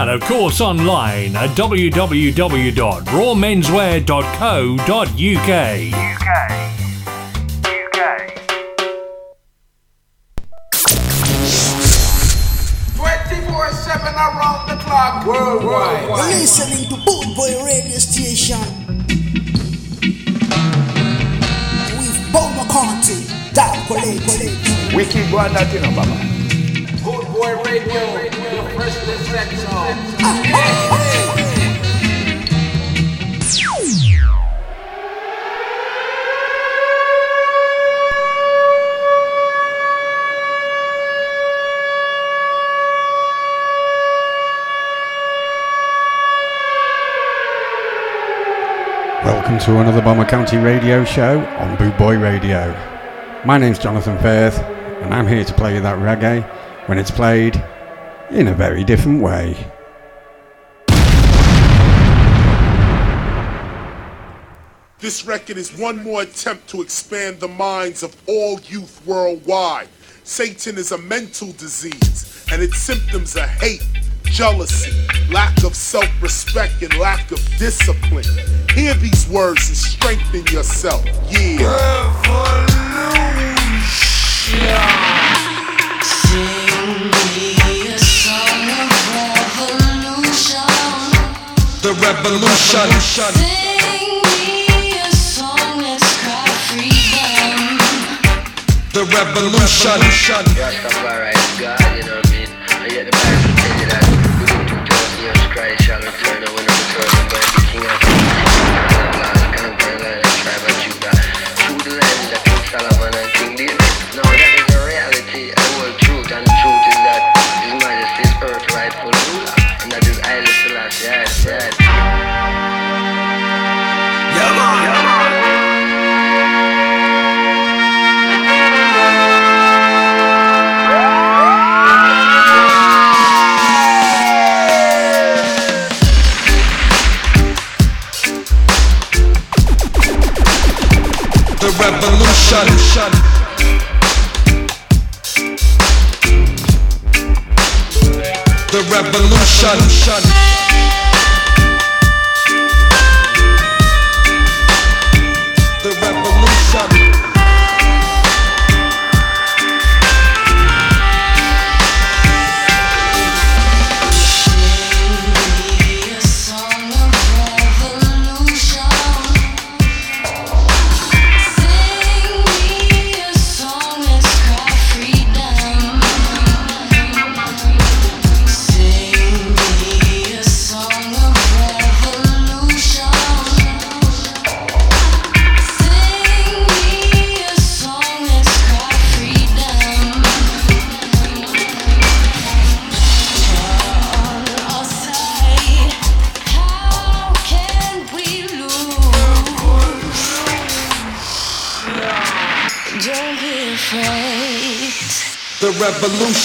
And of course, online at www.rawmenswear.co.uk. UK. UK. 24 7 around the clock worldwide. You're listening to Boot Boy Radio Station with Paul McCarthy, Doc Colette. Wicked one that you know, Baba. To another Bomber County radio show on Boot Boy Radio. My name's Jonathan Firth, and I'm here to play you that reggae when it's played in a very different way. This record is one more attempt to expand the minds of all youth worldwide. Satan is a mental disease, and its symptoms are hate, jealousy, lack of self respect, and lack of discipline. Hear these words and strengthen yourself. Yeah. The revolution. The revolution. Rastafari is God, revolution.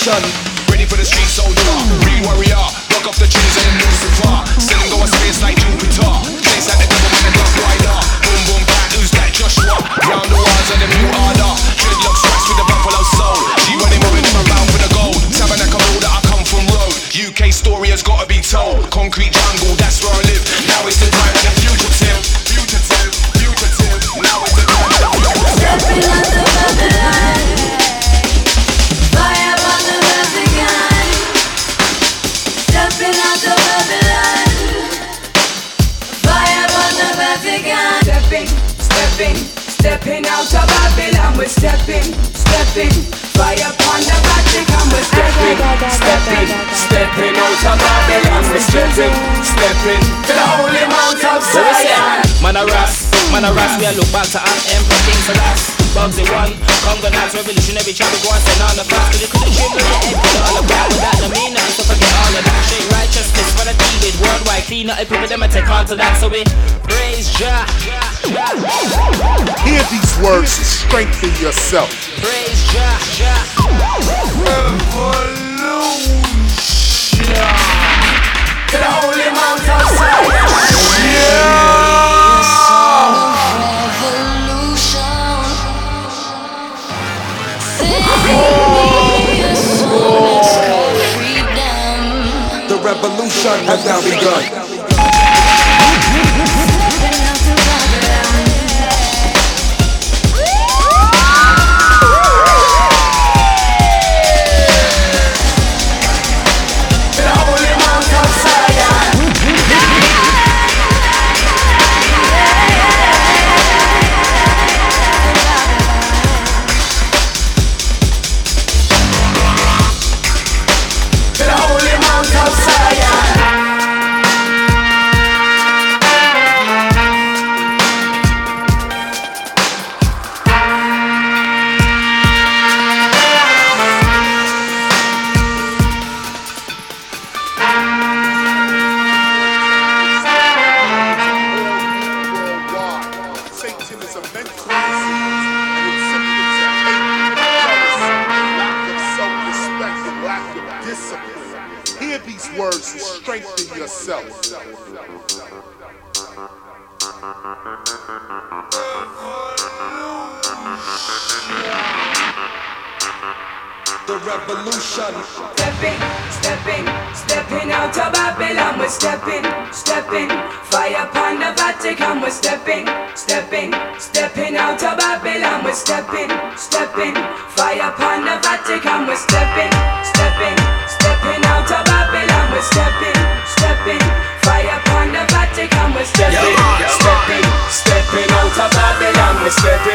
Revolution. Babylon.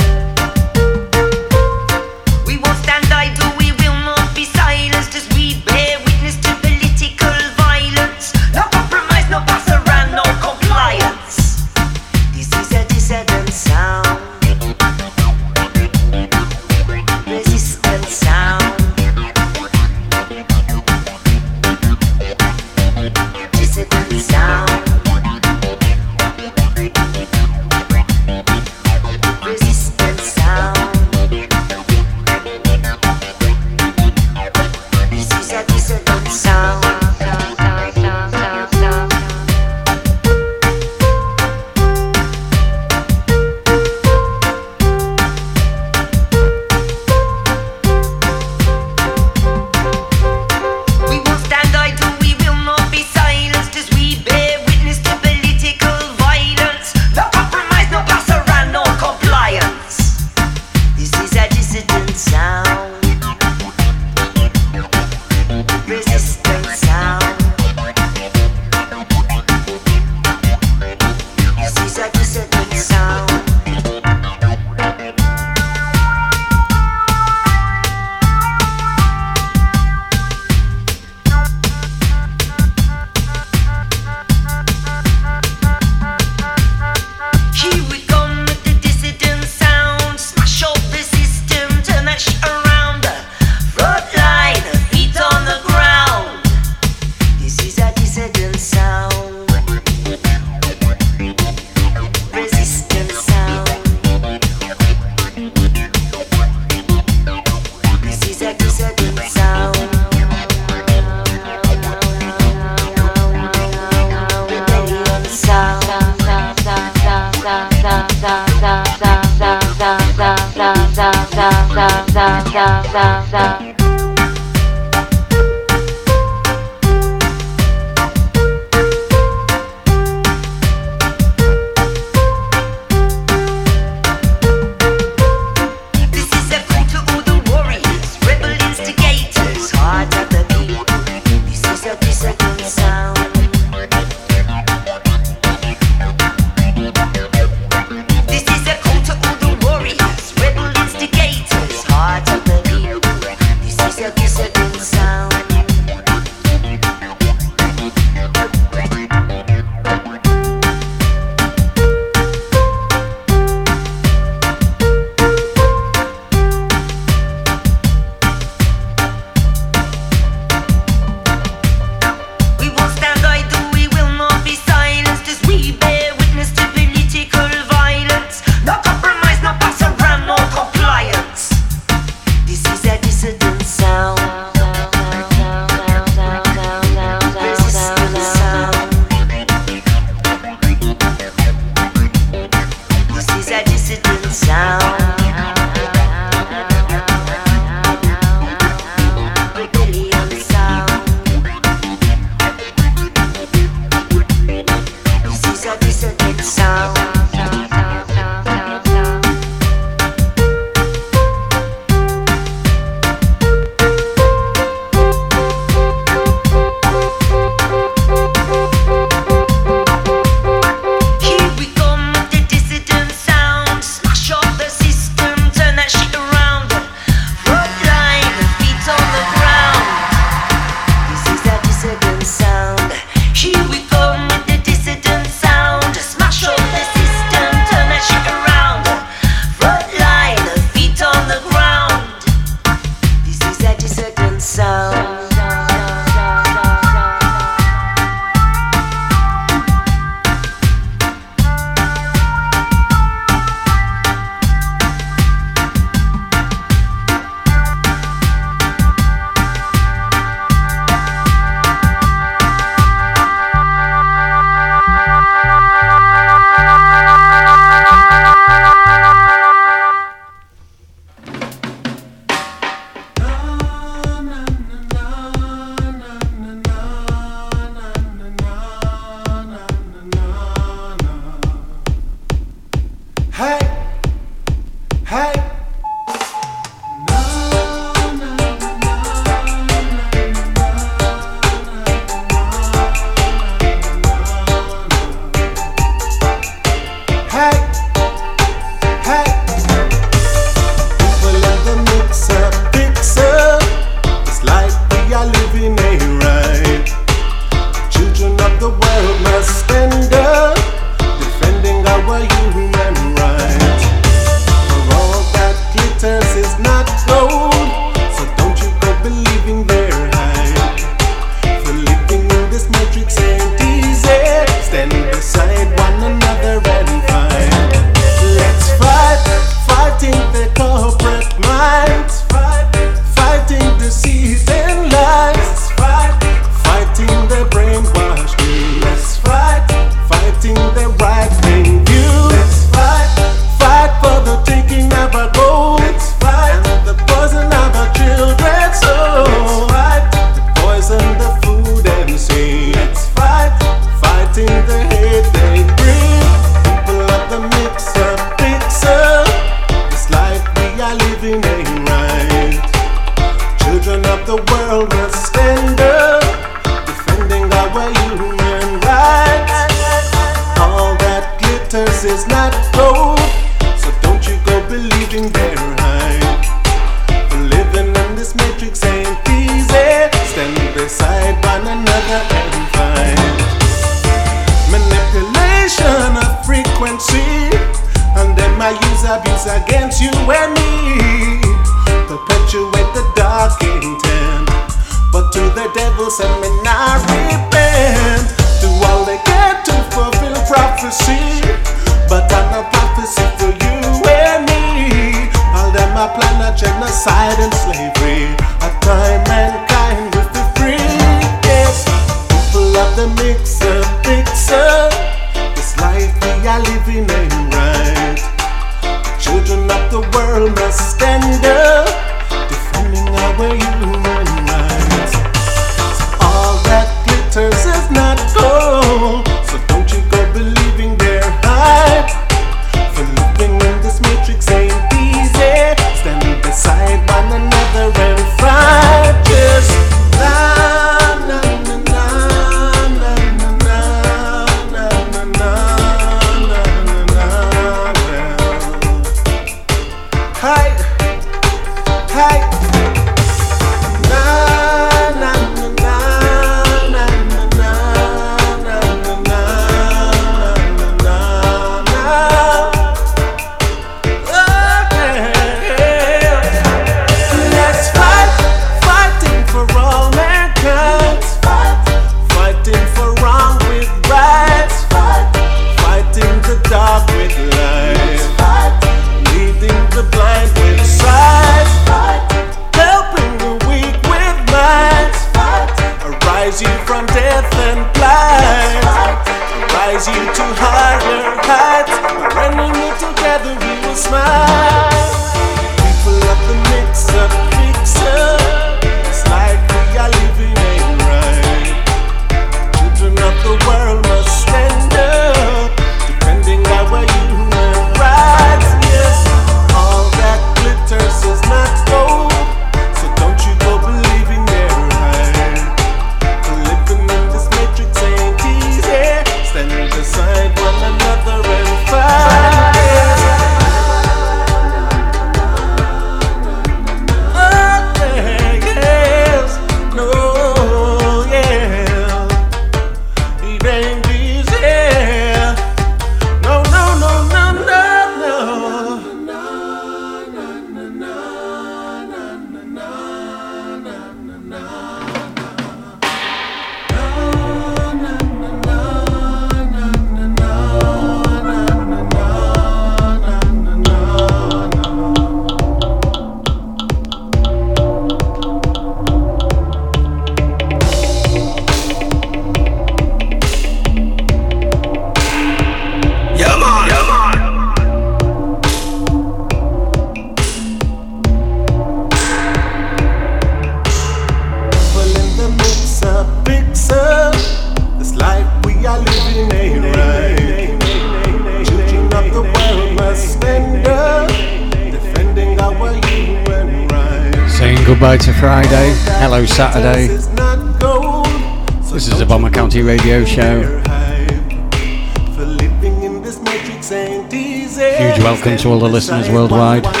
Listeners worldwide.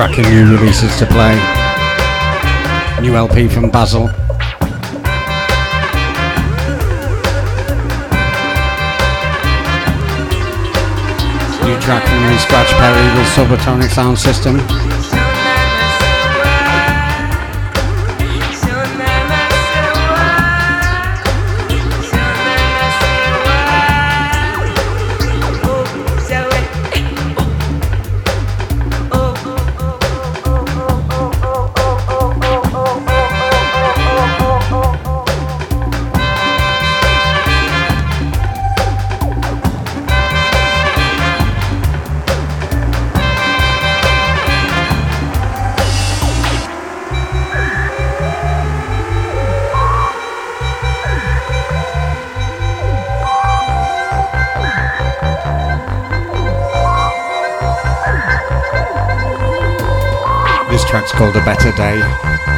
Cracking new releases to play. New LP from Basil. New track from Lee Scratch Perry with Subatomic Sound System. This A Better Day.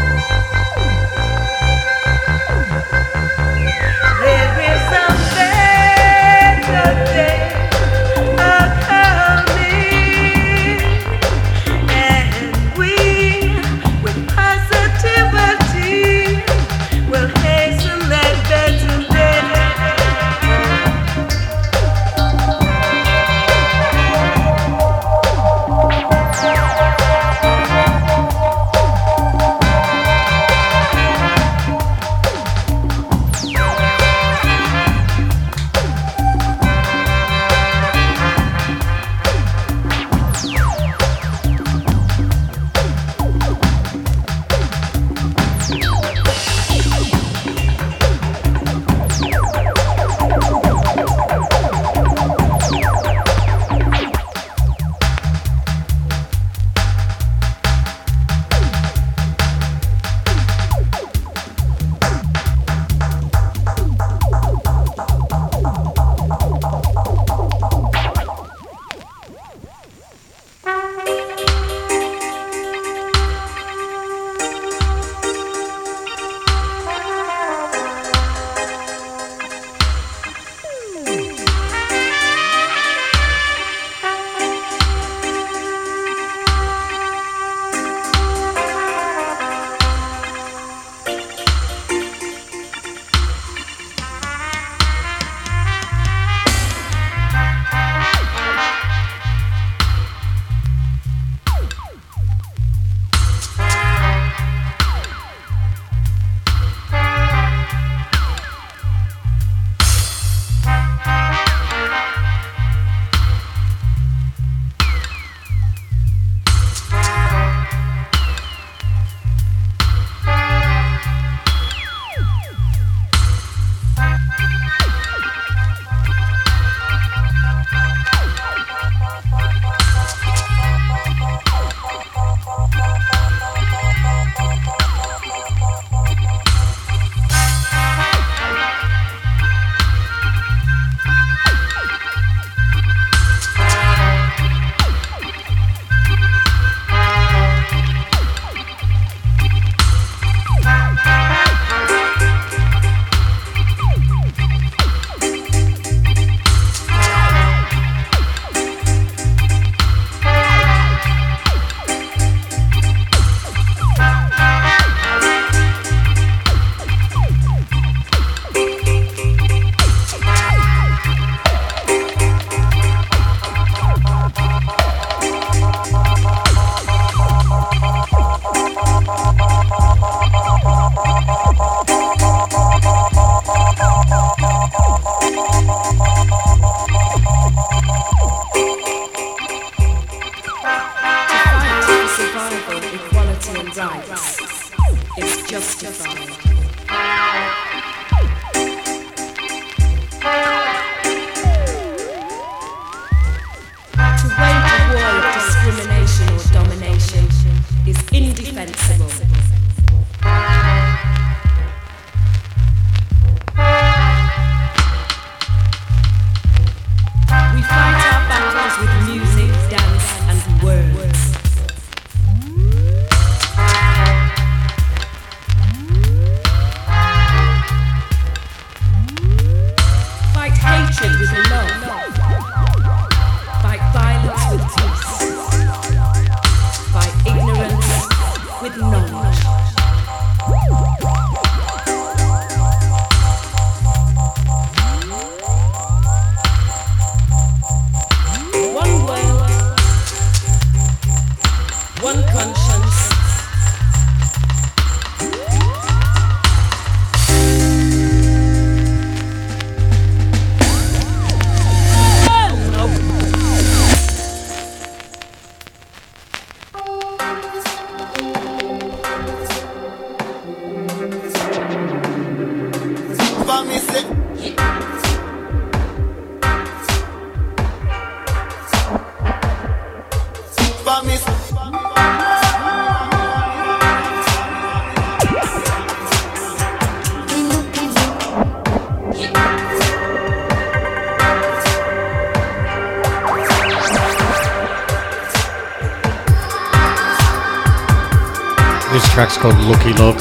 Track's called Lucky Luck,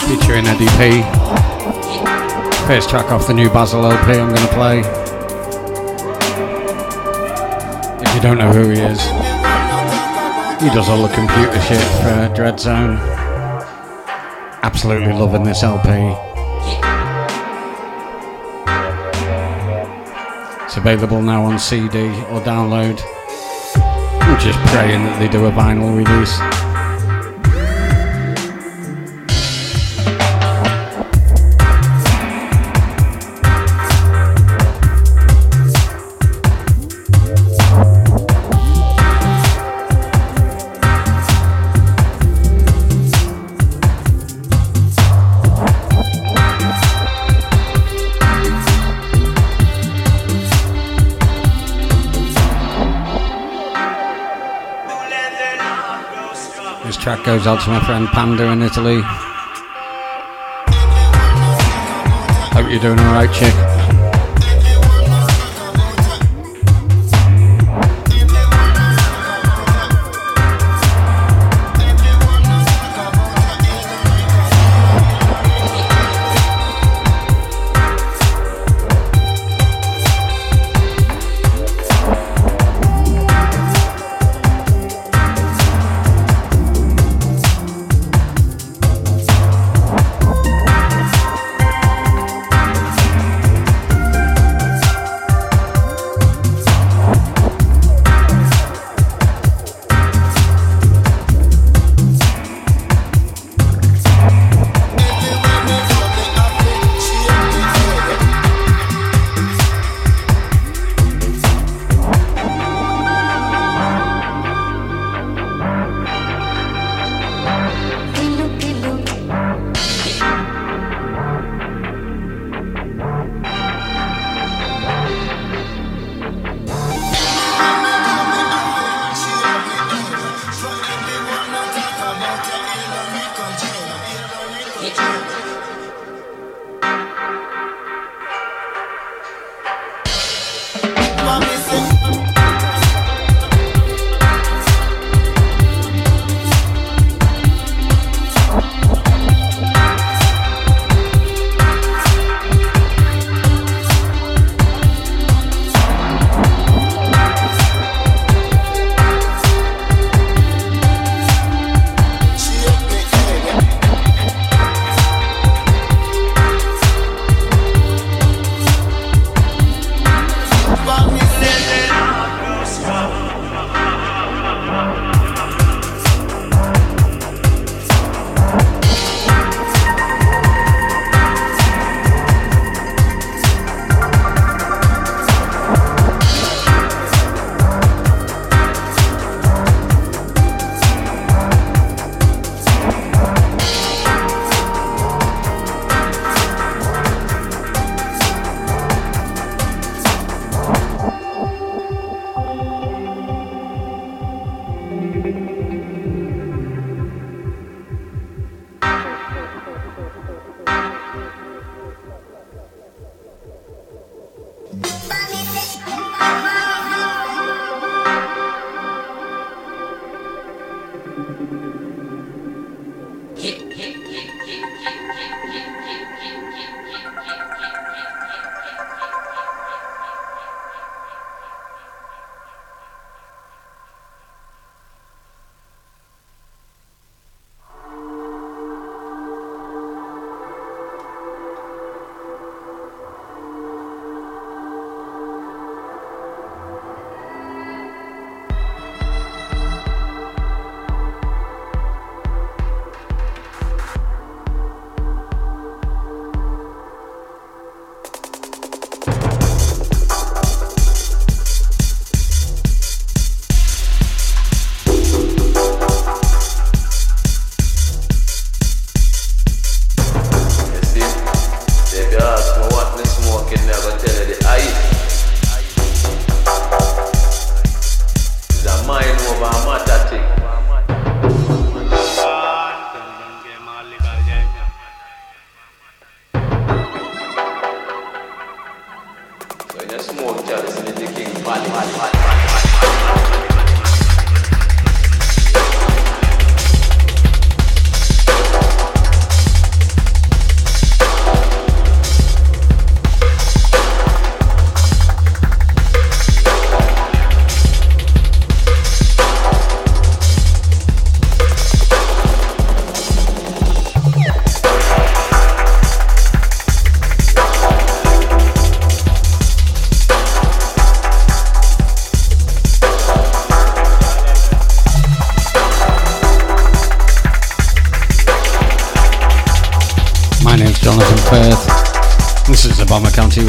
featuring Eddie P. First track off the new Basil LP I'm going to play. If you don't know who he is, he does all the computer shit for Dreadzone. Absolutely loving this LP. It's available now on CD or download. I'm just praying that they do a vinyl release. Goes out to my friend Panda in Italy. Hope you're doing alright, chick.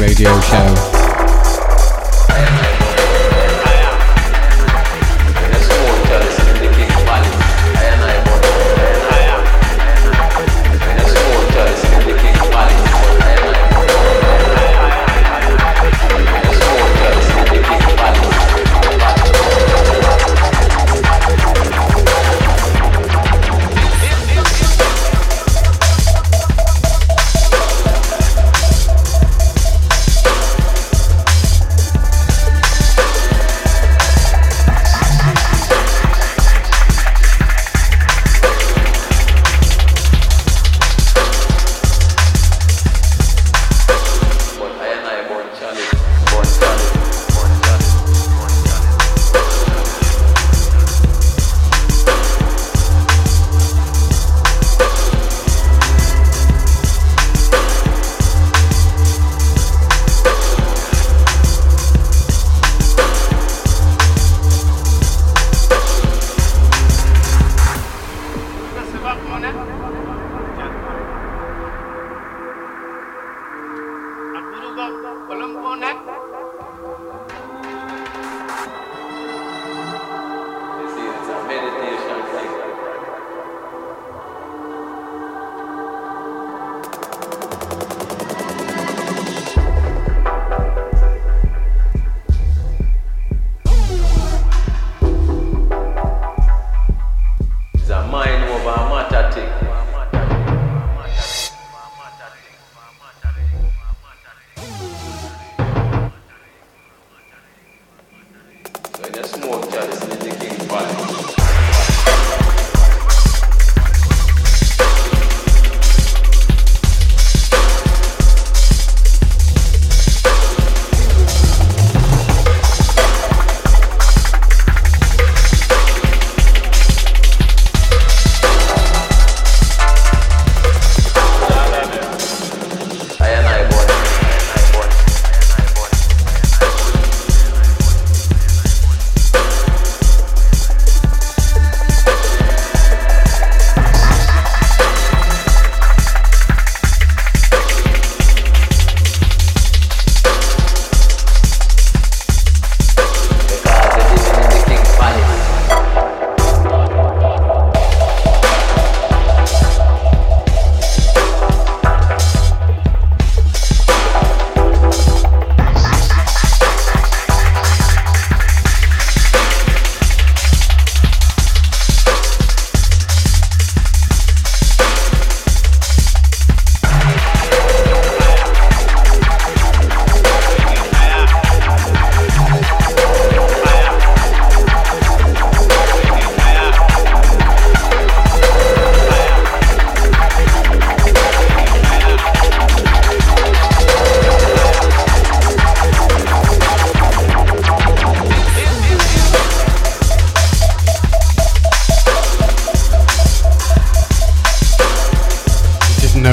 Radio show.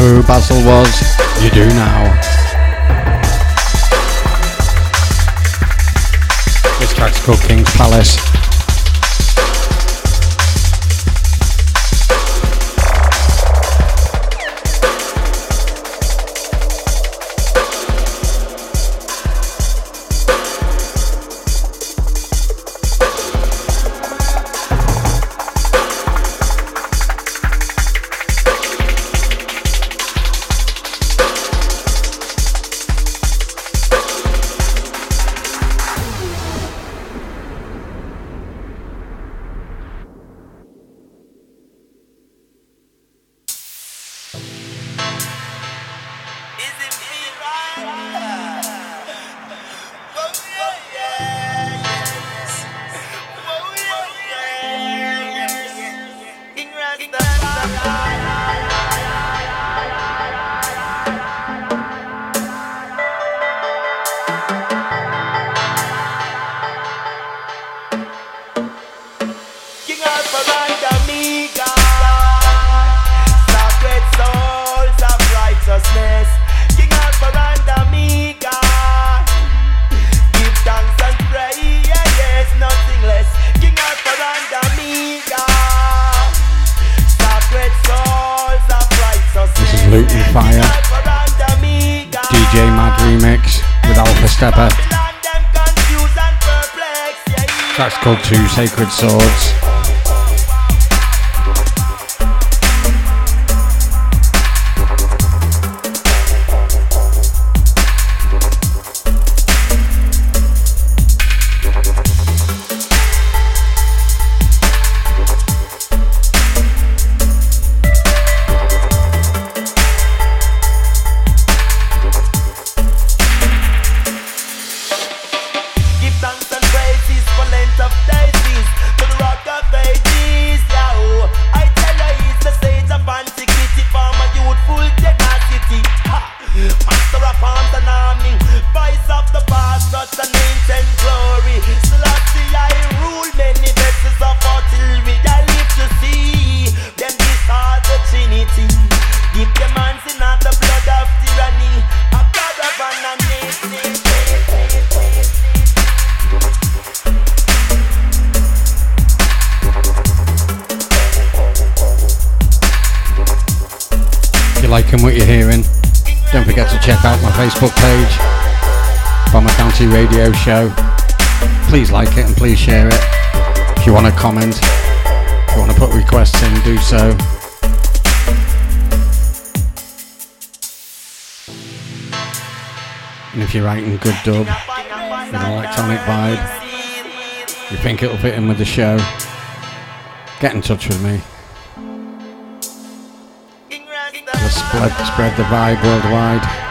who Basil was, you do now. This track's called King's Palace. to Sacred Swords. radio show. Please like it and please share it. If you want to comment, if you want to put requests in, do so. And if you're writing good dub with an electronic vibe, you think it'll fit in with the show, get in touch with me. Let's spread, spread the vibe worldwide.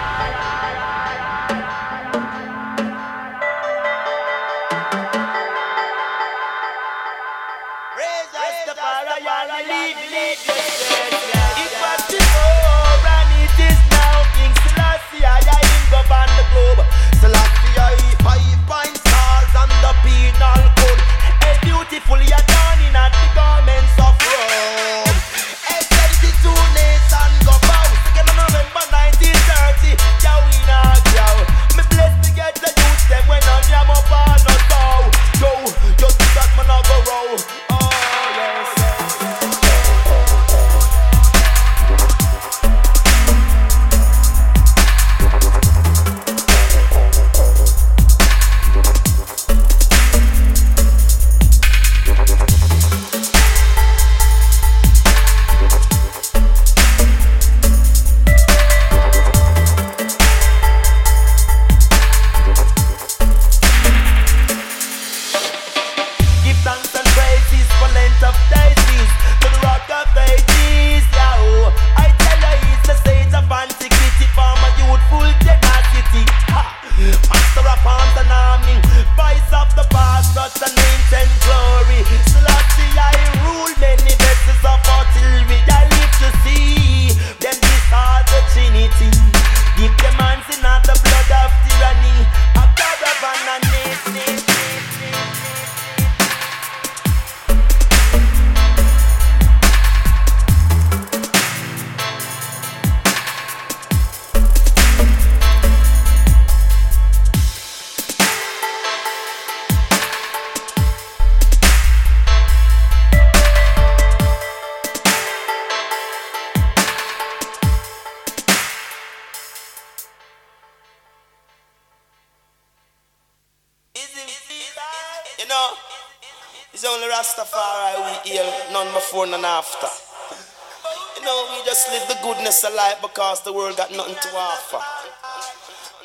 World got nothing to offer.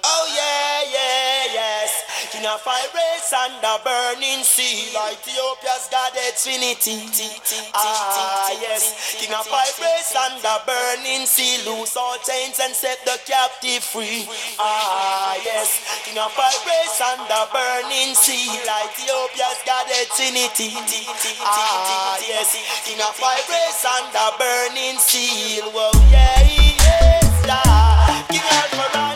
Oh yeah, yeah, yes. King of fire race under burning sea. Like Ethiopia's God Trinity. Ah yes. King of fire race under burning sea. Loose all chains and set the captive free. Ah yes. King of fire race under burning sea. Ethiopia's God Trinity. Ah yes. King of fire race under burning sea. Whoa yeah, yes, yeah. King Alpha under me.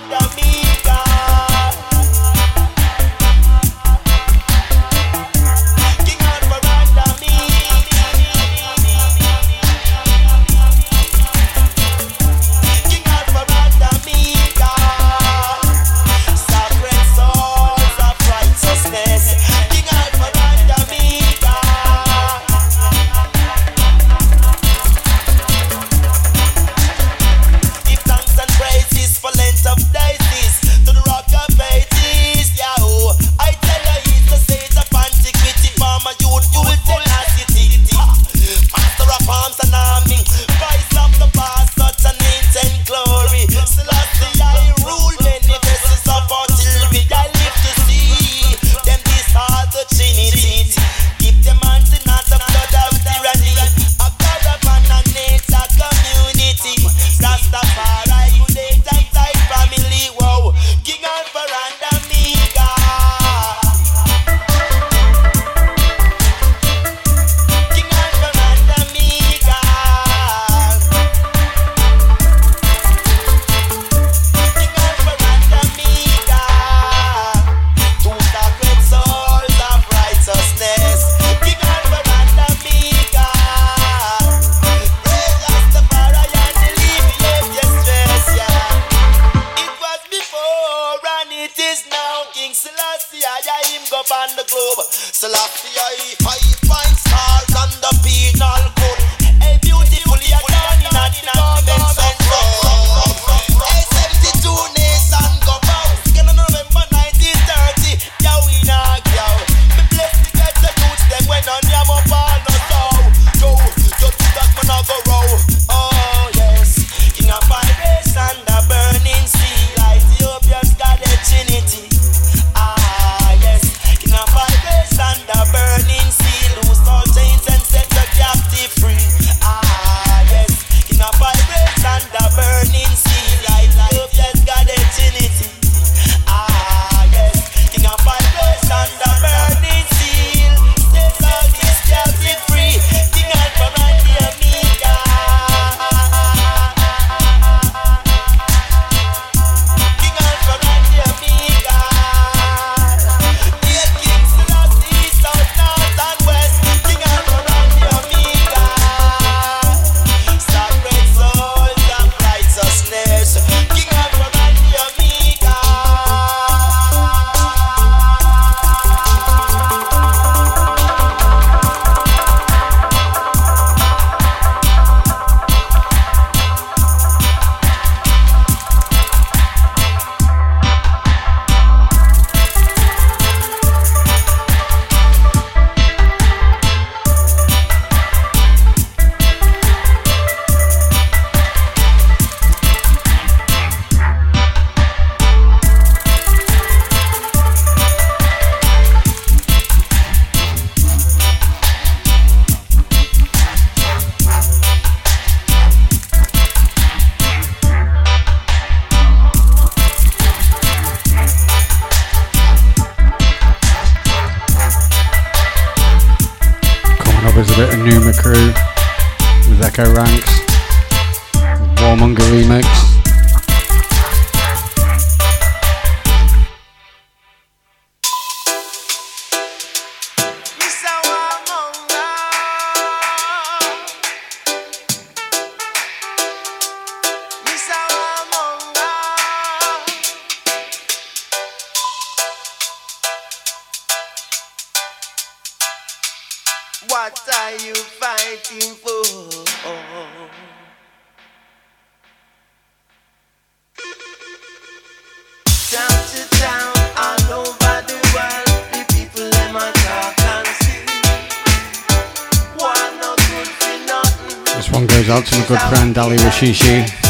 Shishi.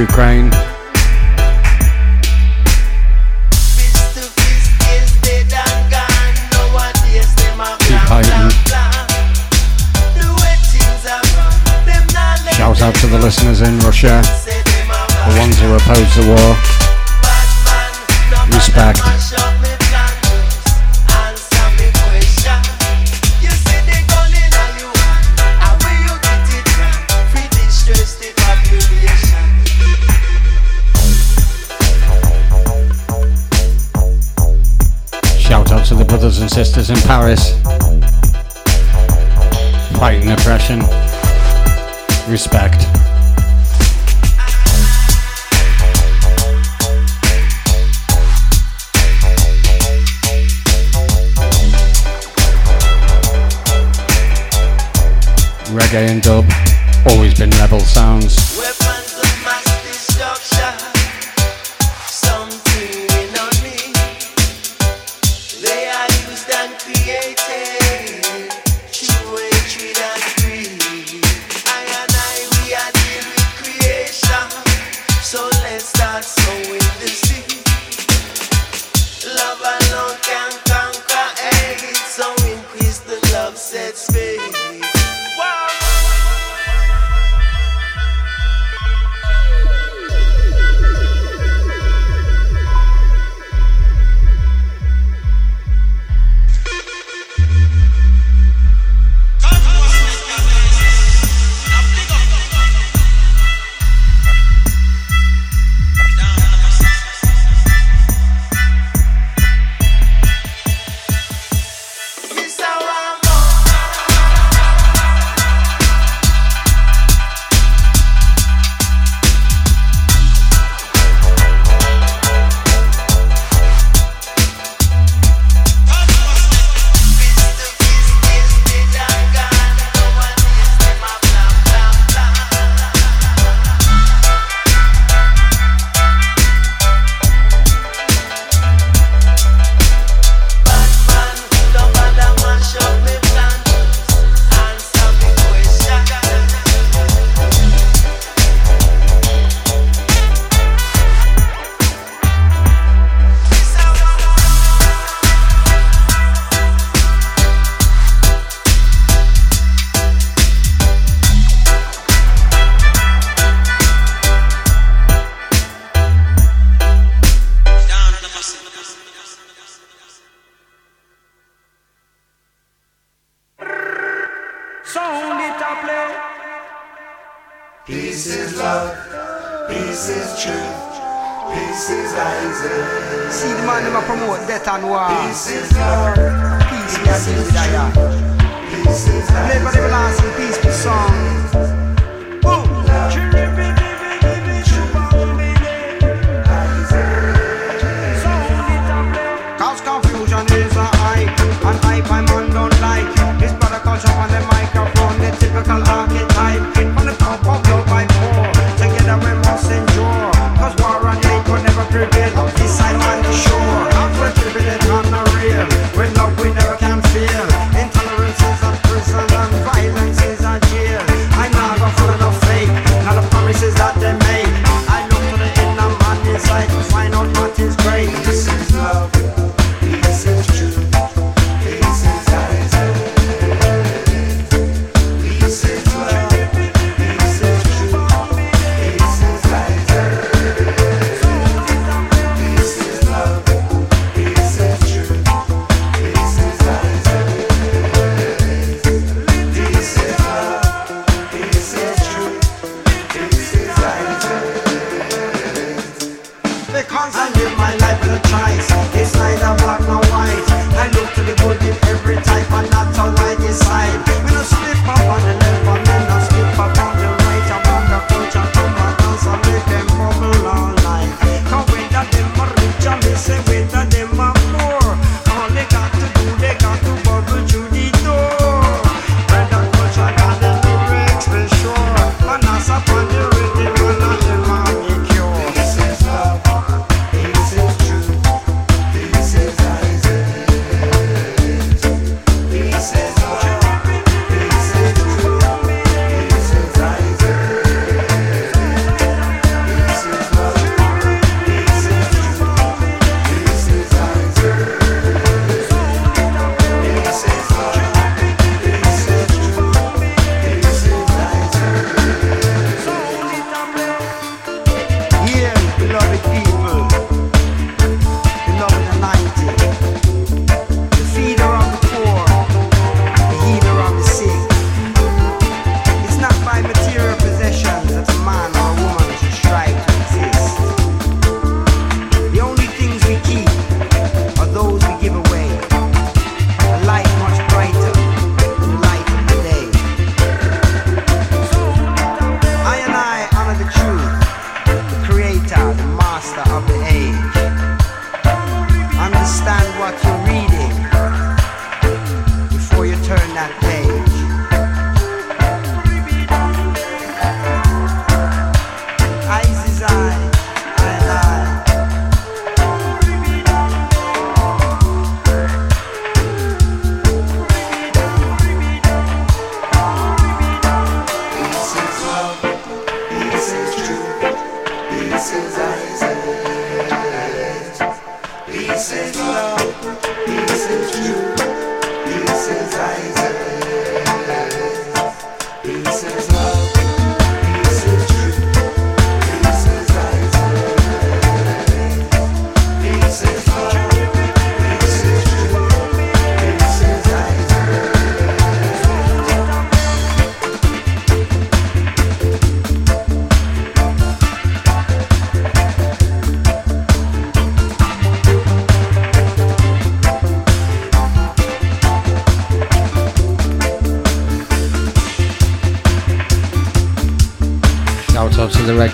Ukraine. Keep. Shout out to the listeners in Russia, the ones who oppose the war.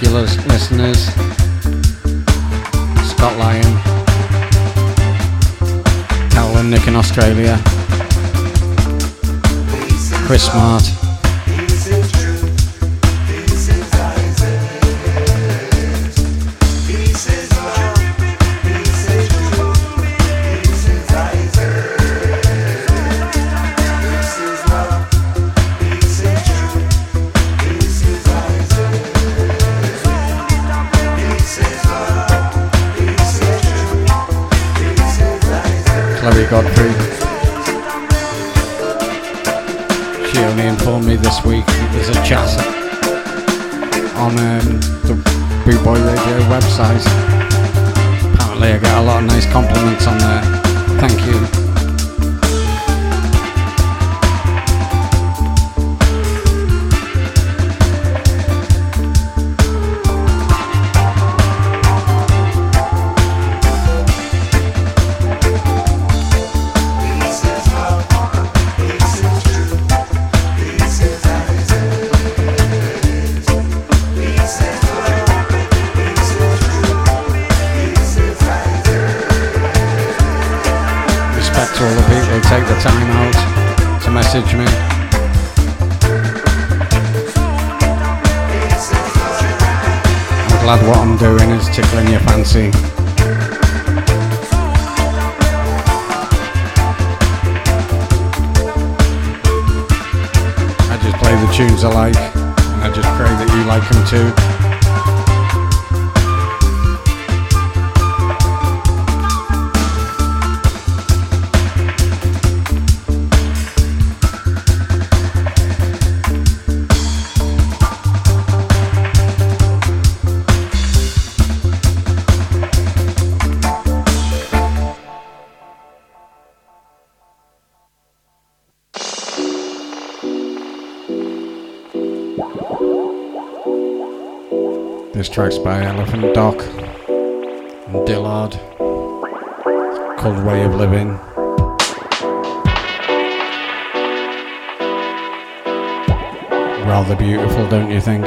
Regular listeners Scott Lyon, Carolyn Nick in Australia, Chris Smart. Chloe Godfrey. She only informed me this week there's a chat on um, the Boot Boy Radio website. Apparently, I get a lot of nice compliments on there. Thank you. The time out to message me. I'm glad what I'm doing is tickling your fancy. I just play the tunes I like, and I just pray that you like them too. By Elephant Doc and Dillard. Called Way of Living. Rather beautiful, don't you think?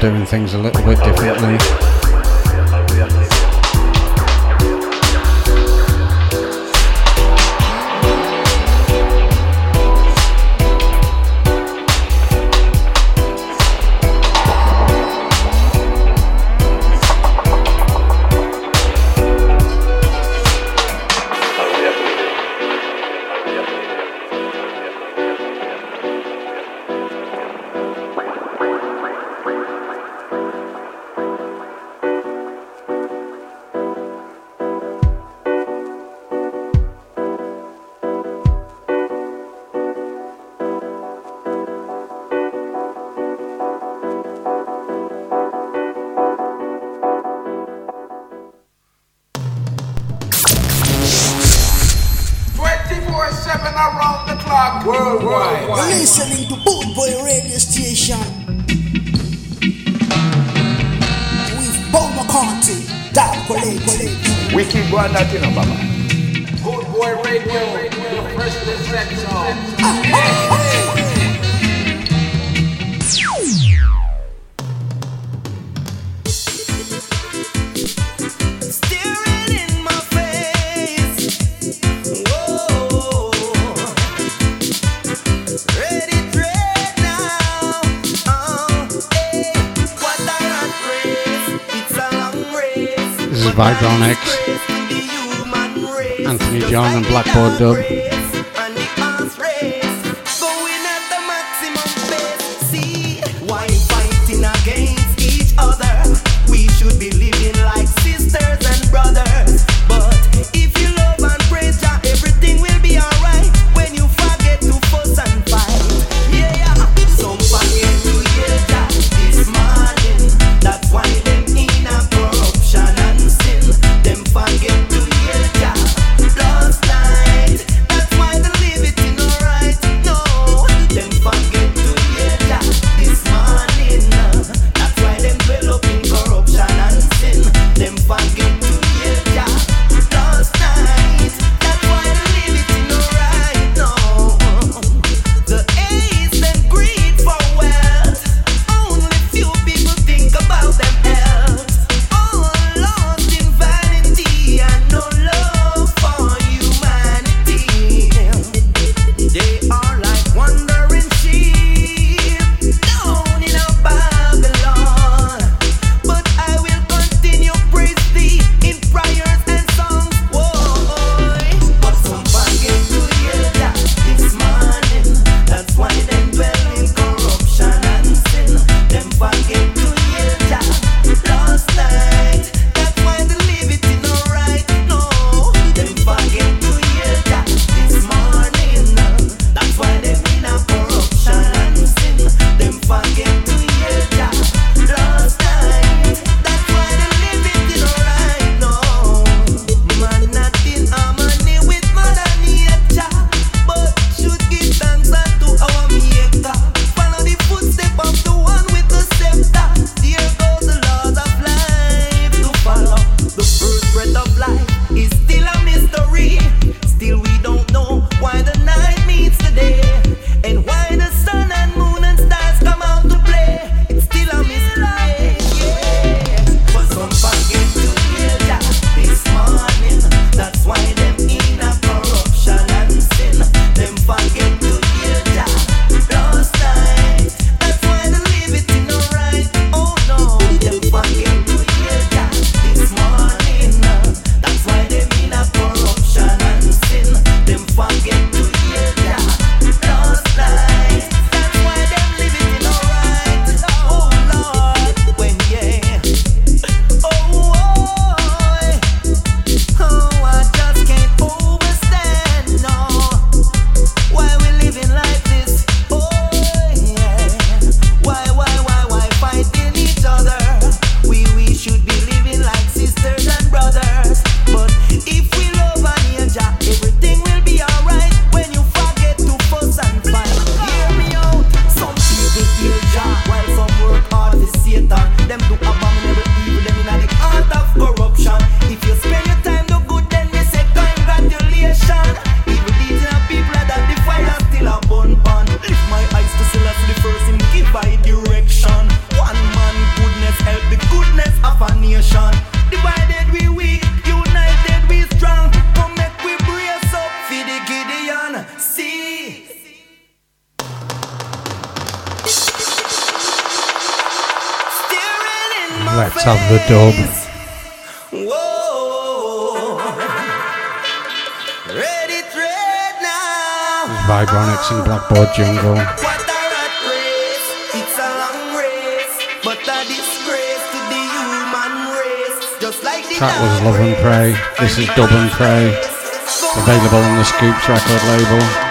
Doing things a little Dope. Vibronics and Blackboard Jungle. track was Love and Pray. This is Dub and Pray. Available on the Scoops record label.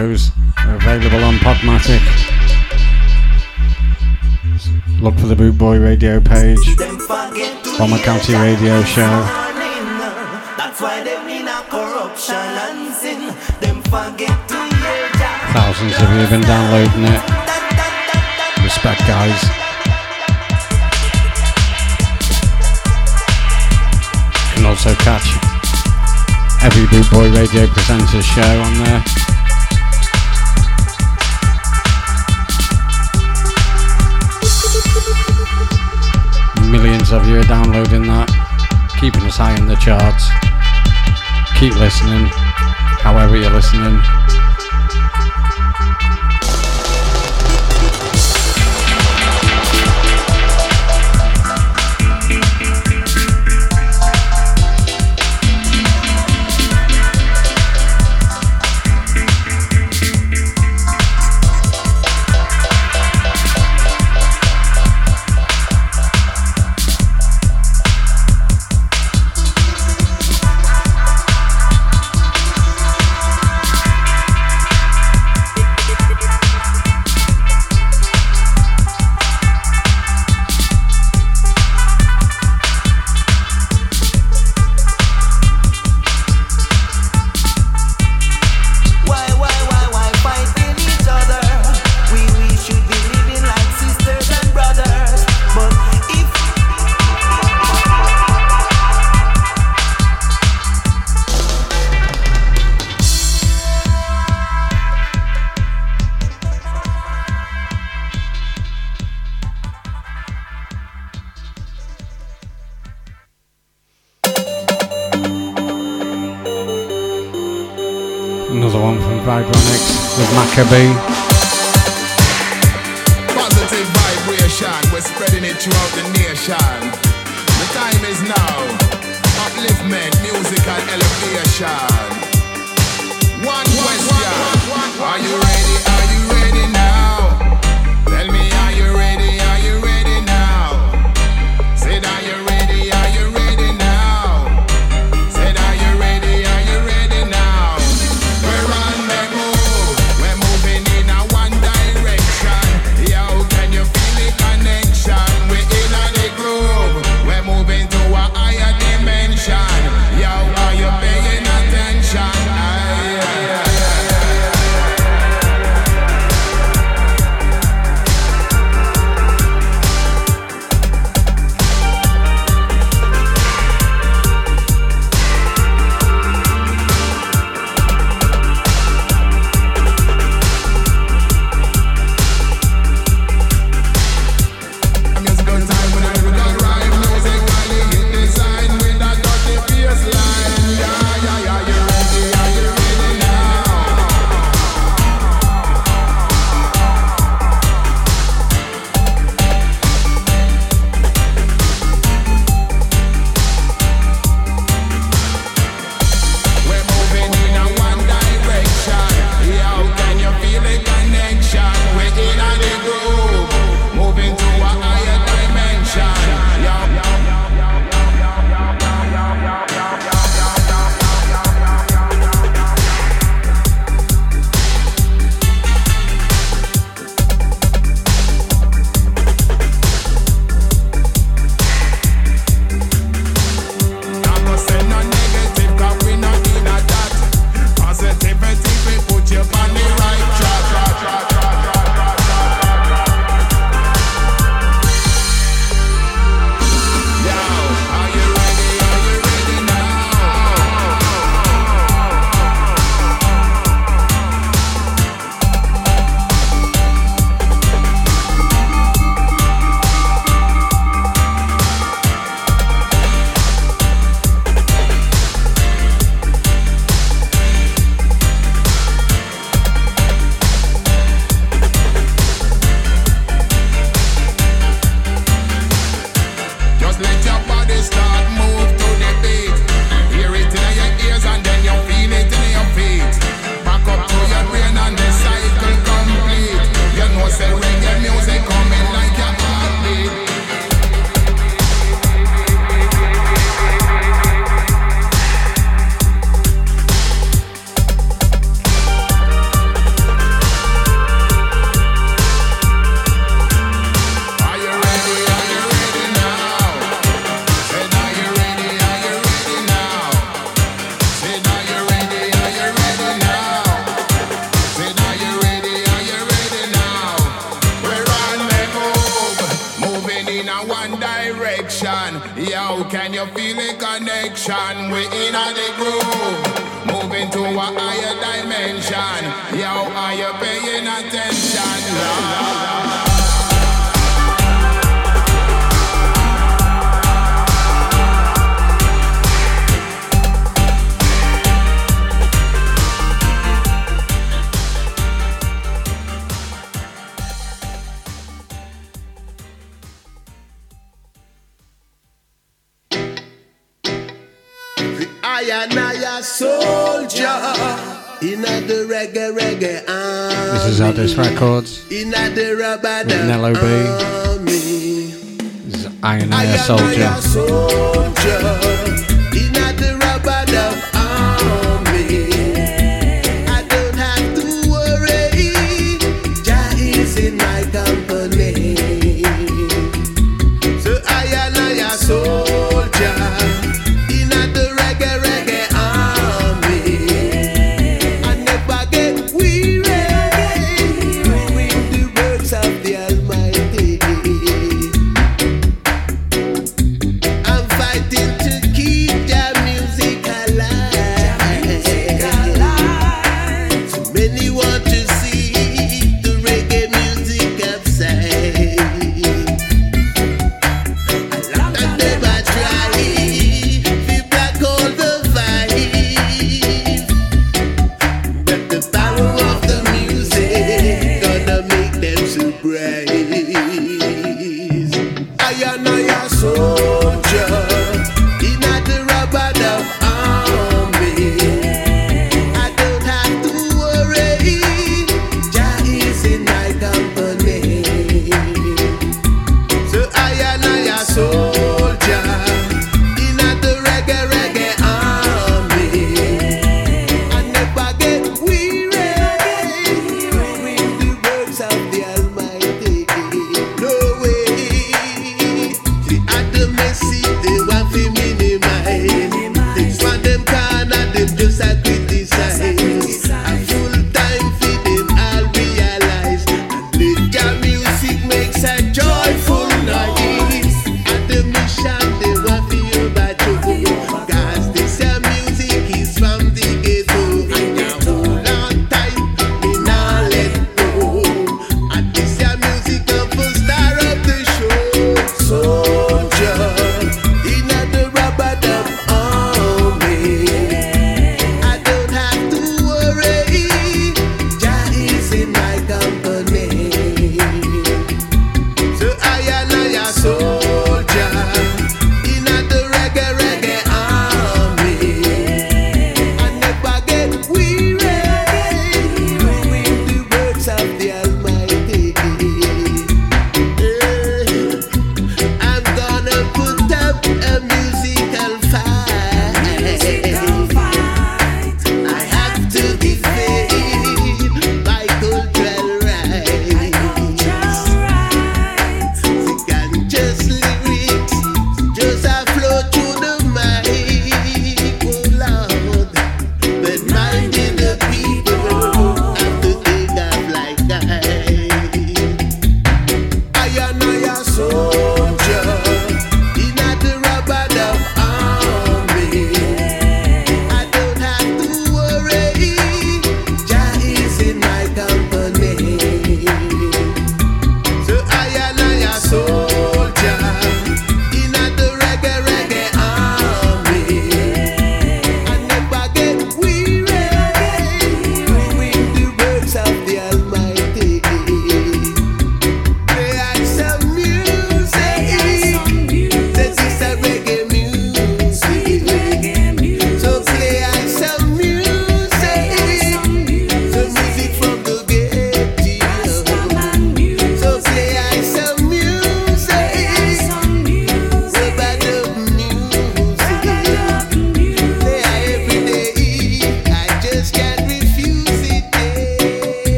shows are available on Podomatic. Look for the Boot Boy radio page, Bomber County radio show. Thousands of you have been downloading it. Respect, guys. Can also catch every Boot Boy Radio presenter show on there. of you are downloading that, keeping us high in the charts. Keep listening, however you're listening. Huckabee. A the rubber With an LOB. army. This is Iron Air and I a Soldier.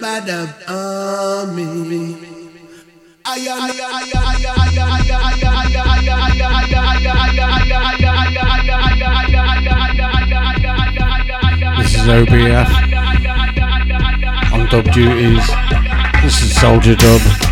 Dub army. This is OBF on dub duties. This is Soldier Dub.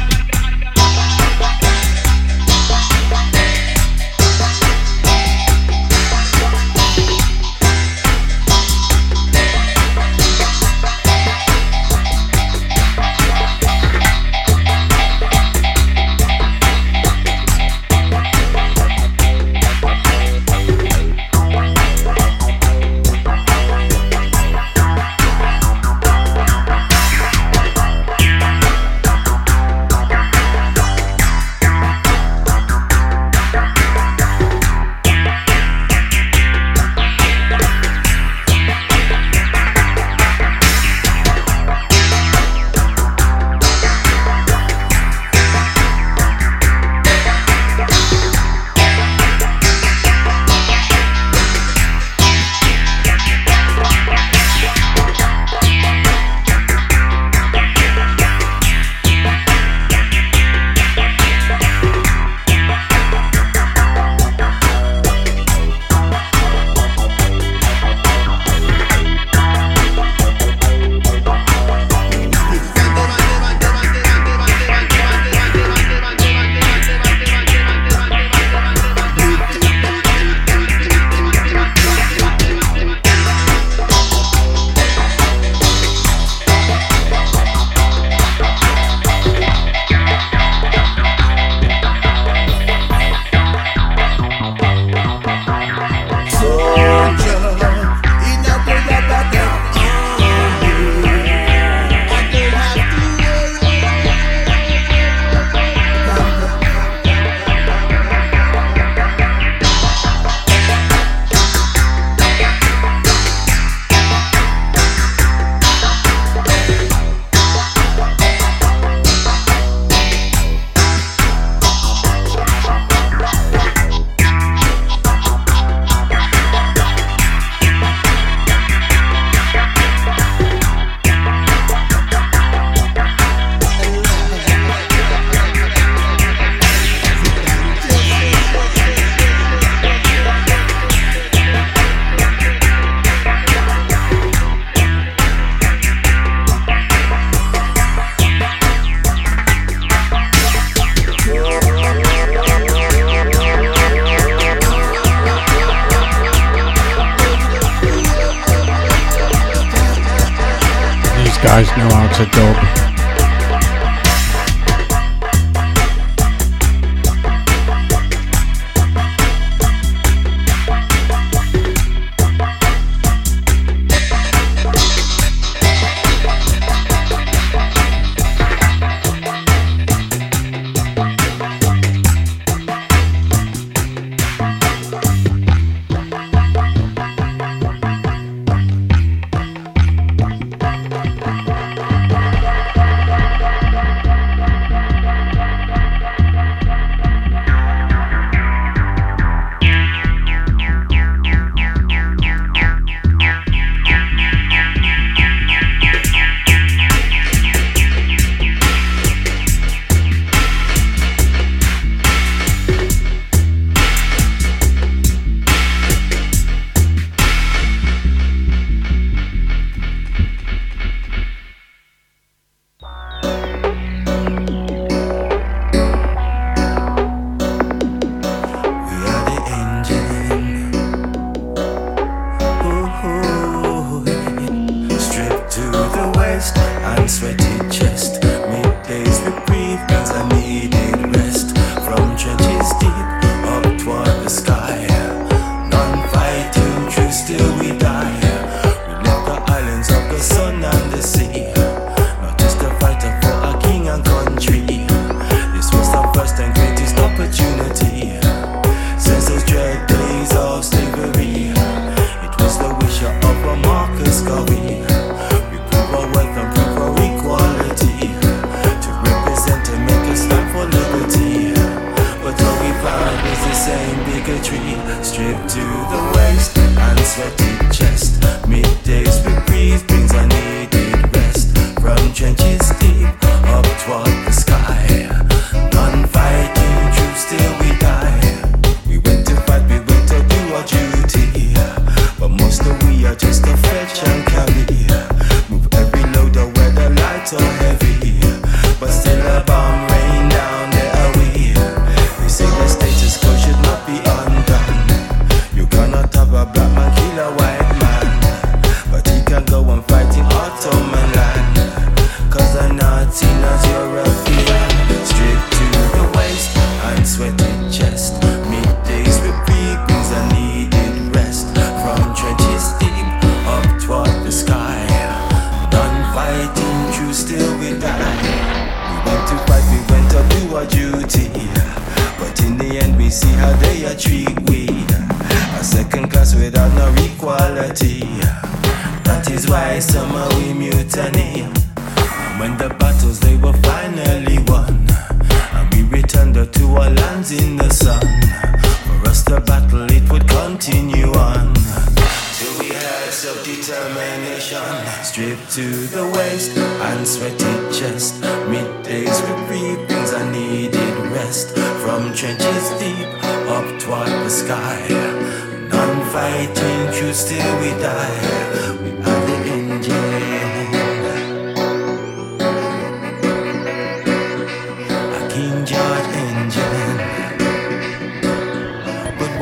Guys know how to dub.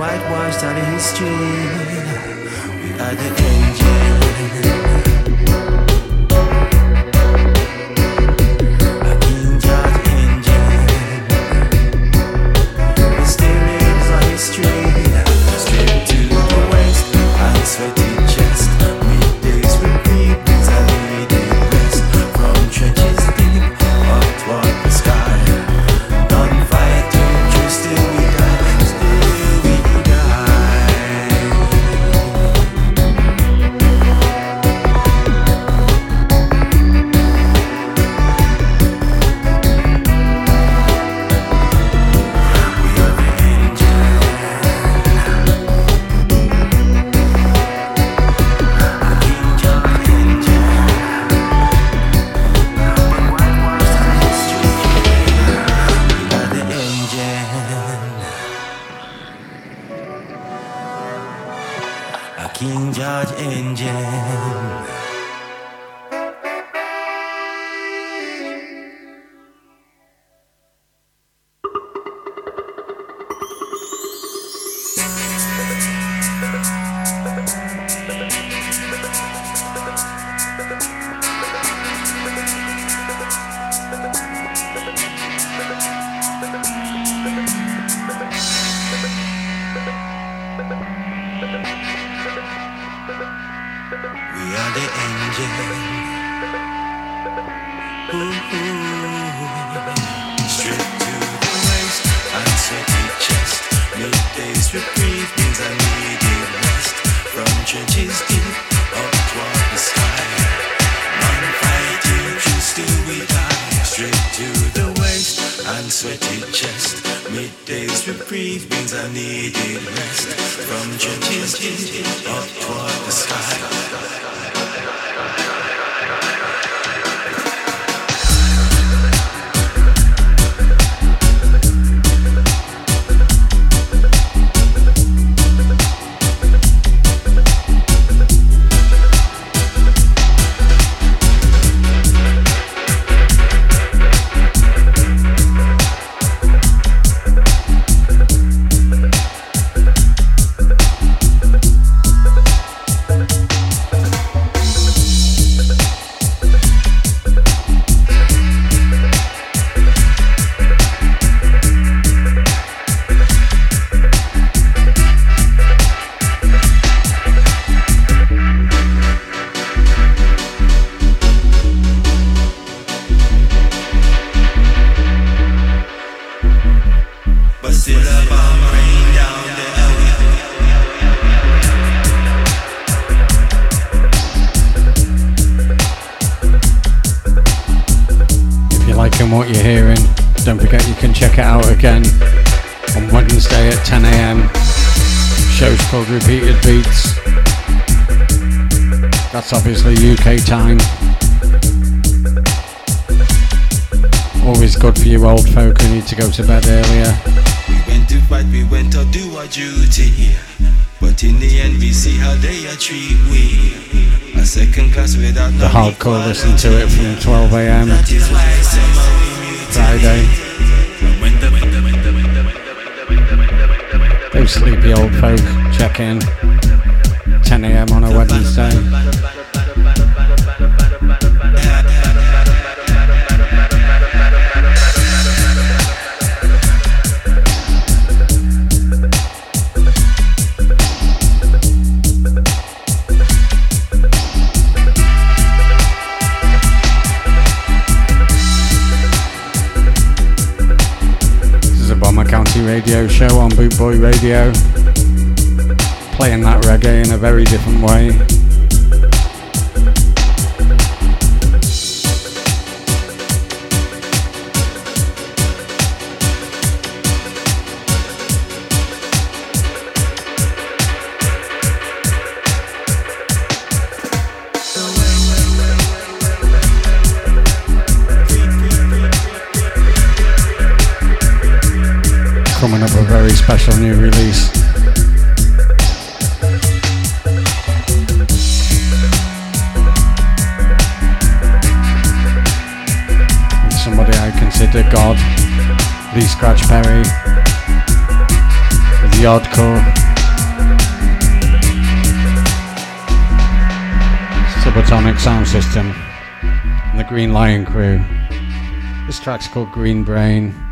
Whitewashed out of history we are the engine. Time. Always good for you old folk who need to go to bed earlier. We went to fight, we went to do our duty. But in the end, we see how they are treat we. A second class without The hardcore listen to it from 12 a.m. Friday. Those sleepy old folk check in 10 a.m. on a Wednesday. Radio show on Boot Boy Radio. Playing that reggae in a very different way. A very special new release. And somebody I consider God, Lee Scratch Perry, the Oddcore, Subatomic Sound System, the Green Lion Crew. This track's called Green Brain.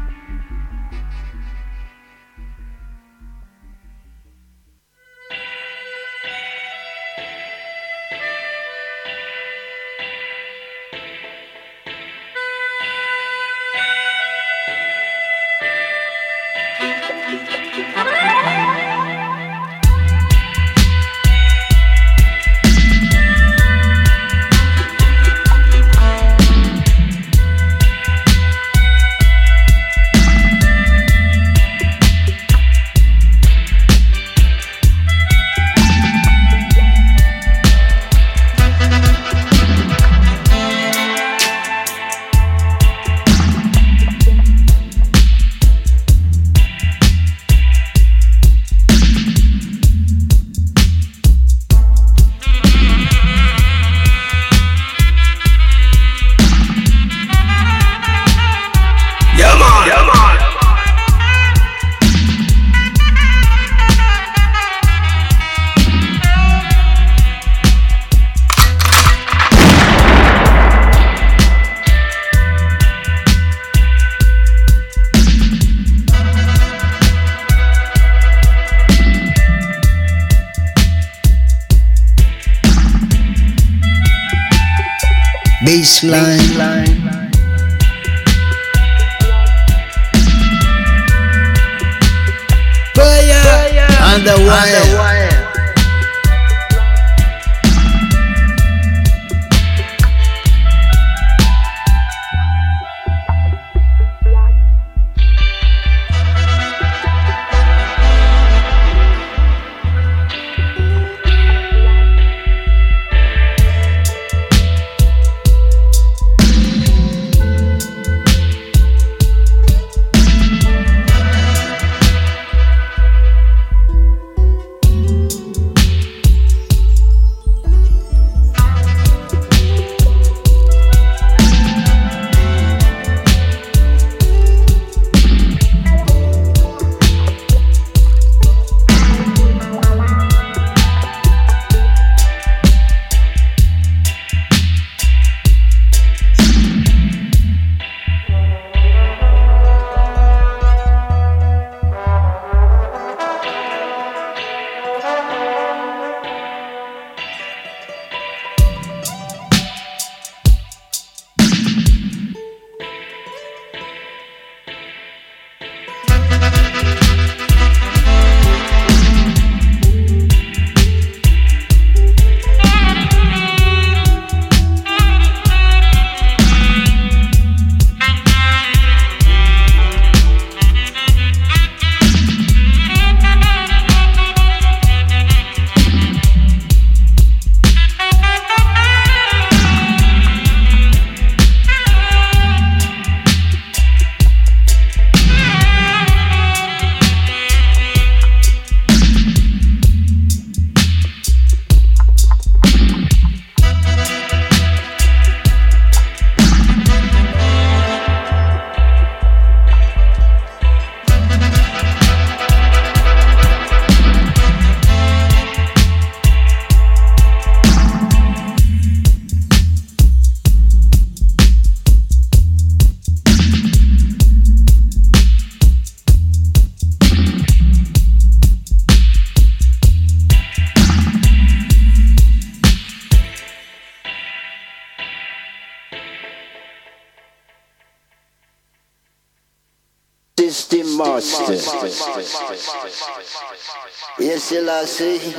C'est.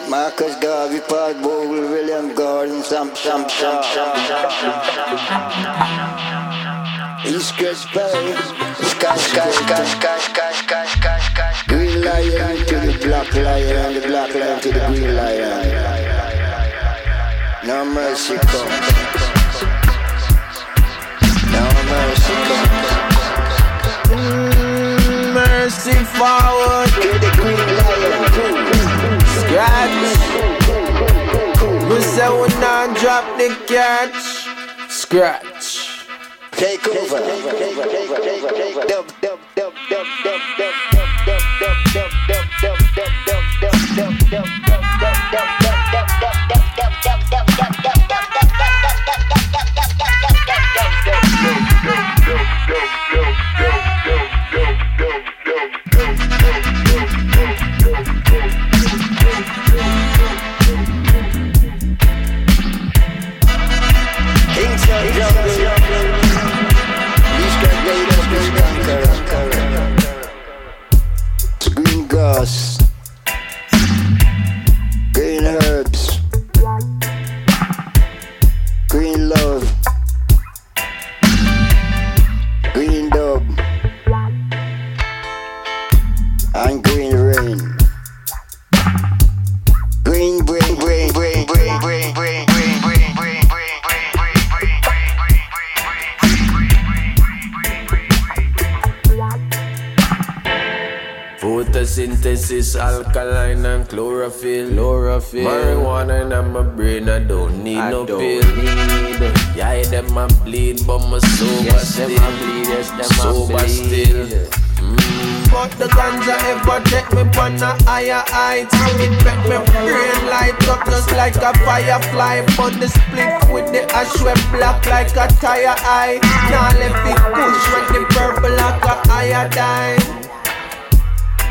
Not just like a firefly, but the split with the ash went black like a tire eye. Now let me push when the purple like a iodine.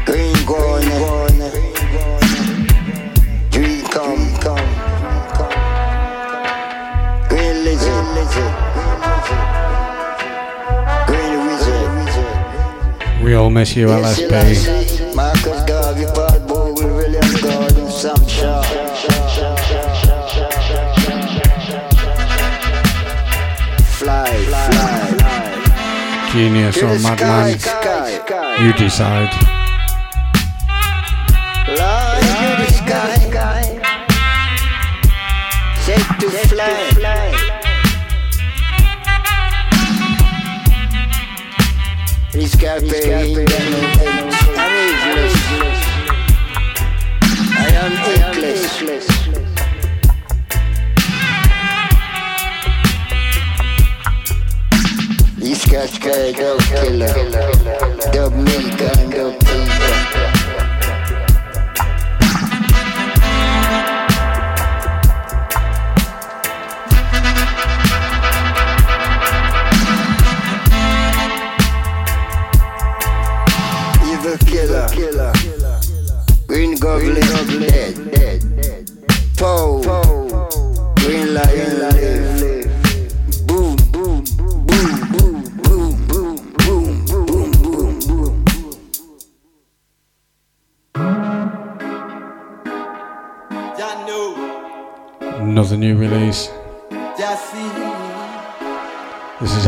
Green gone, gone. Dream come, come. Green lizard, lizard. Real miss you, LSB. genius or madman, you decide. Lord, you the sky, set to fly. Kaç kaygıl killer Dub killer, Dub killer.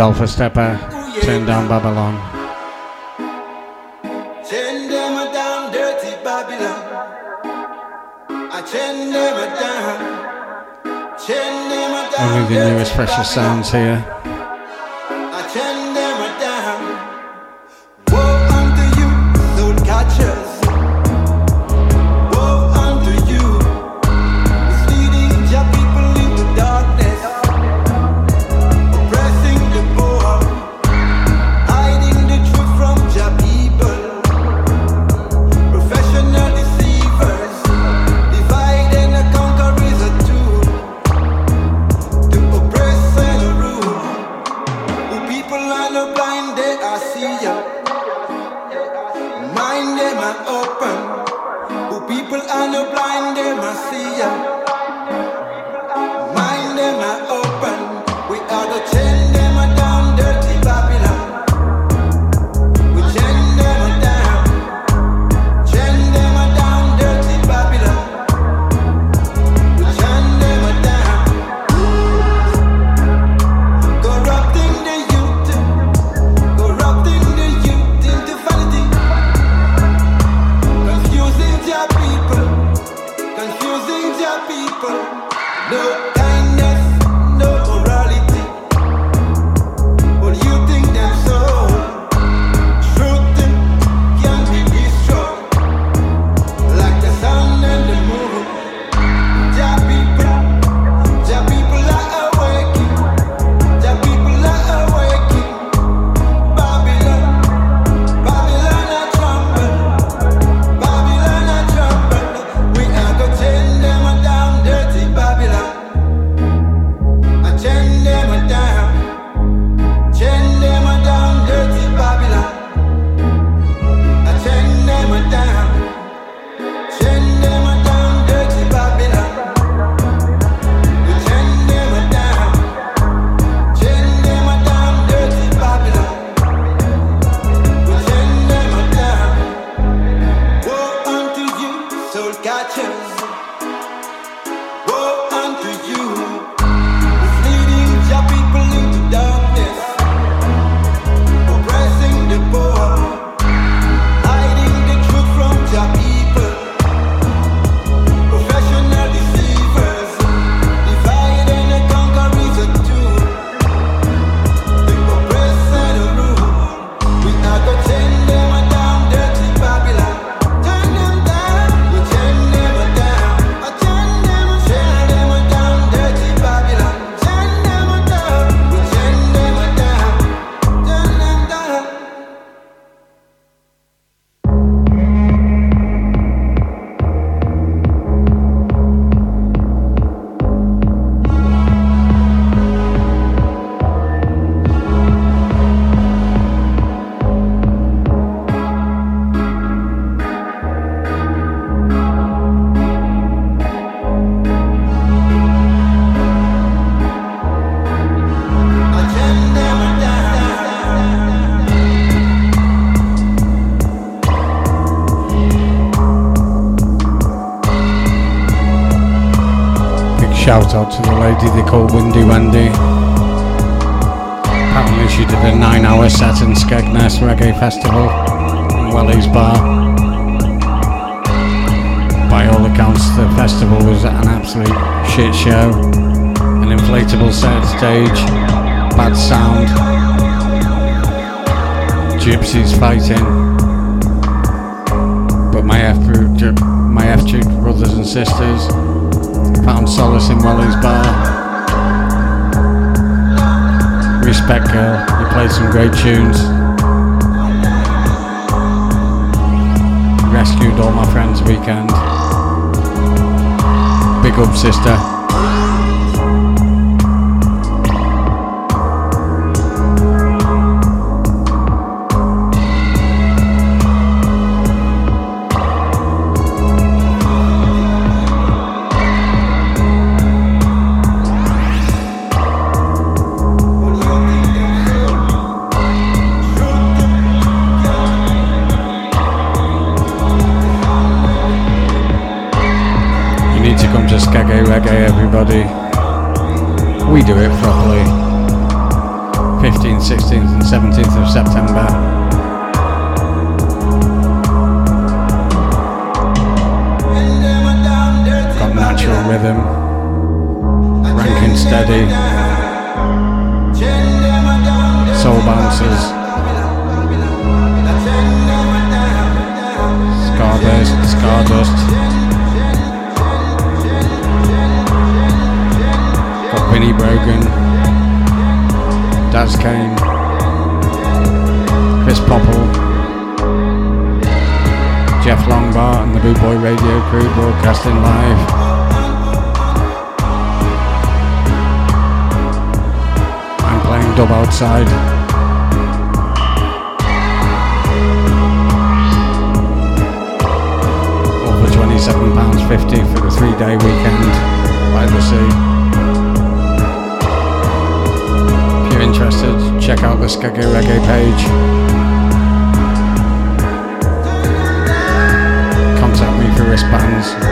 Alpha Steppa, oh, yeah. Turn Down Babylon. Only the newest precious sounds here. Out to the lady they call Windy Wendy. Apparently she did a nine hour set in Skegness Reggae Festival in Welly's Bar. By all accounts the festival was an absolute shit show. An inflatable set stage, bad sound, gypsies fighting. But my F my F brothers and sisters found solace in Wally's bar. Respect girl, you played some great tunes. Rescued all my friends weekend. Big up sister. Skeggy Reggae, everybody. We do it properly. 15th, 16th, and 17th of September. Got natural rhythm, ranking steady, soul bouncers, Scarburst, Stardust. Vinnie Brogan, Daz Kane, Chris Popple, Jeff Longbar and the Boot Boy Radio crew broadcasting live. I'm playing dub outside. For £27.50 for the three day weekend by the sea. Interested, check out the Skeggy Reggae page. Contact me for wristbands.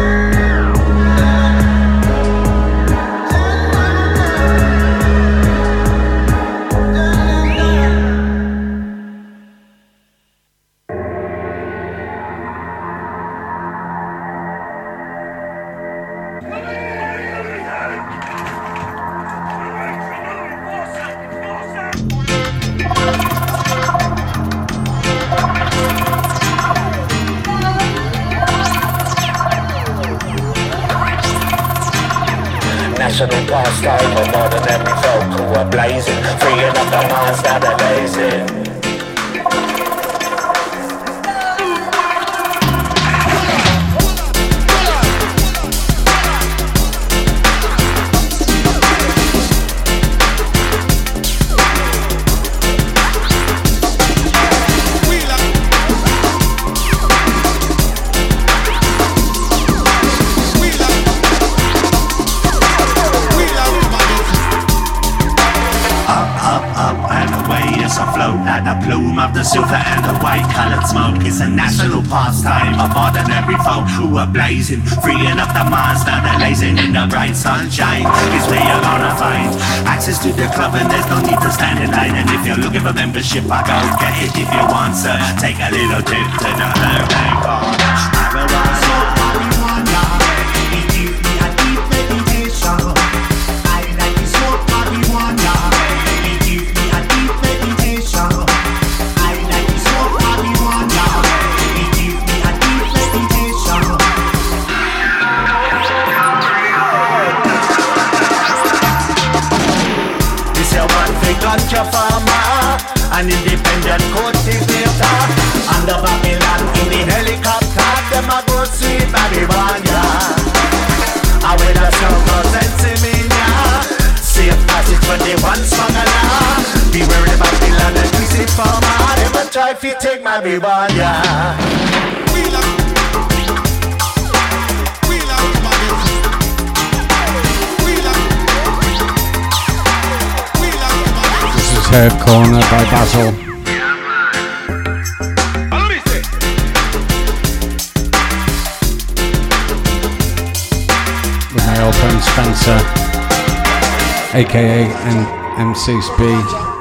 worship. Curb Corner by Basil. With my old friend Spencer, aka M- Speed.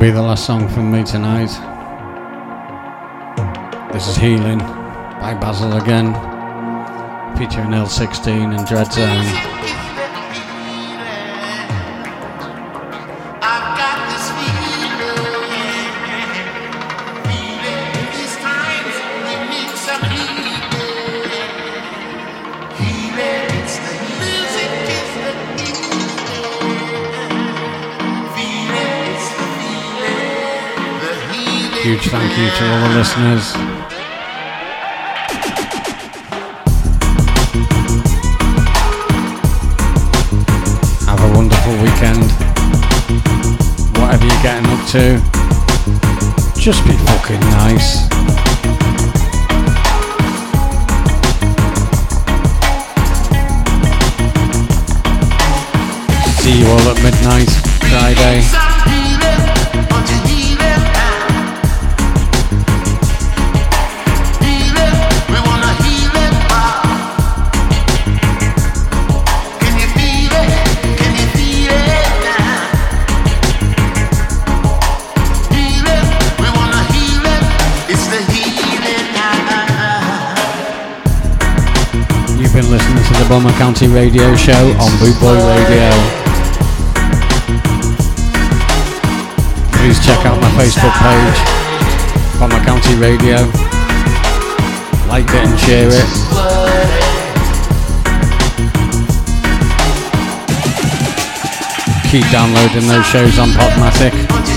be the last song from me tonight. This is Healing by Basil again, featuring Earl 16 and Dreadzone. Huge thank you to all the listeners. Have a wonderful weekend. Whatever you're getting up to, just be fucking nice. See you all at midnight Friday. Bomber County Radio Show on Boot Boy Radio. Please check out my Facebook page, Bomber County Radio. Like it and share it. Keep downloading those shows on Podomatic.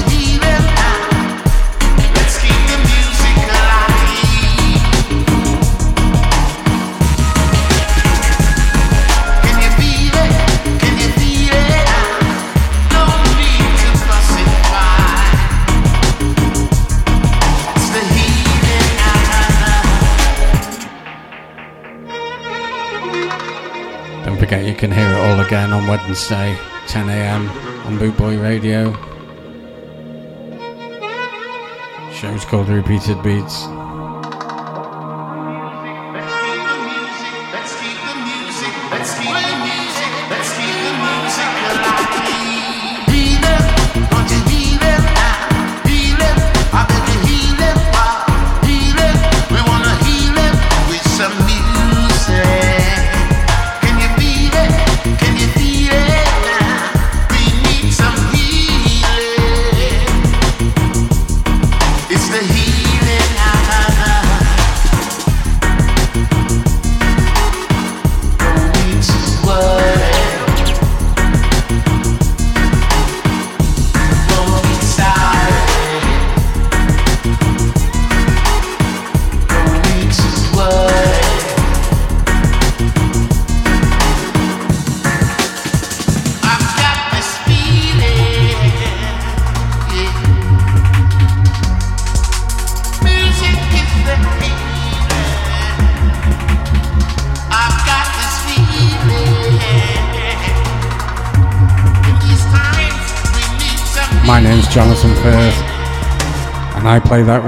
You can hear it all again on Wednesday, 10am on Boot Boy Radio. Show's called Repeated Beats.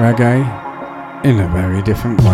Reggae in a very different way.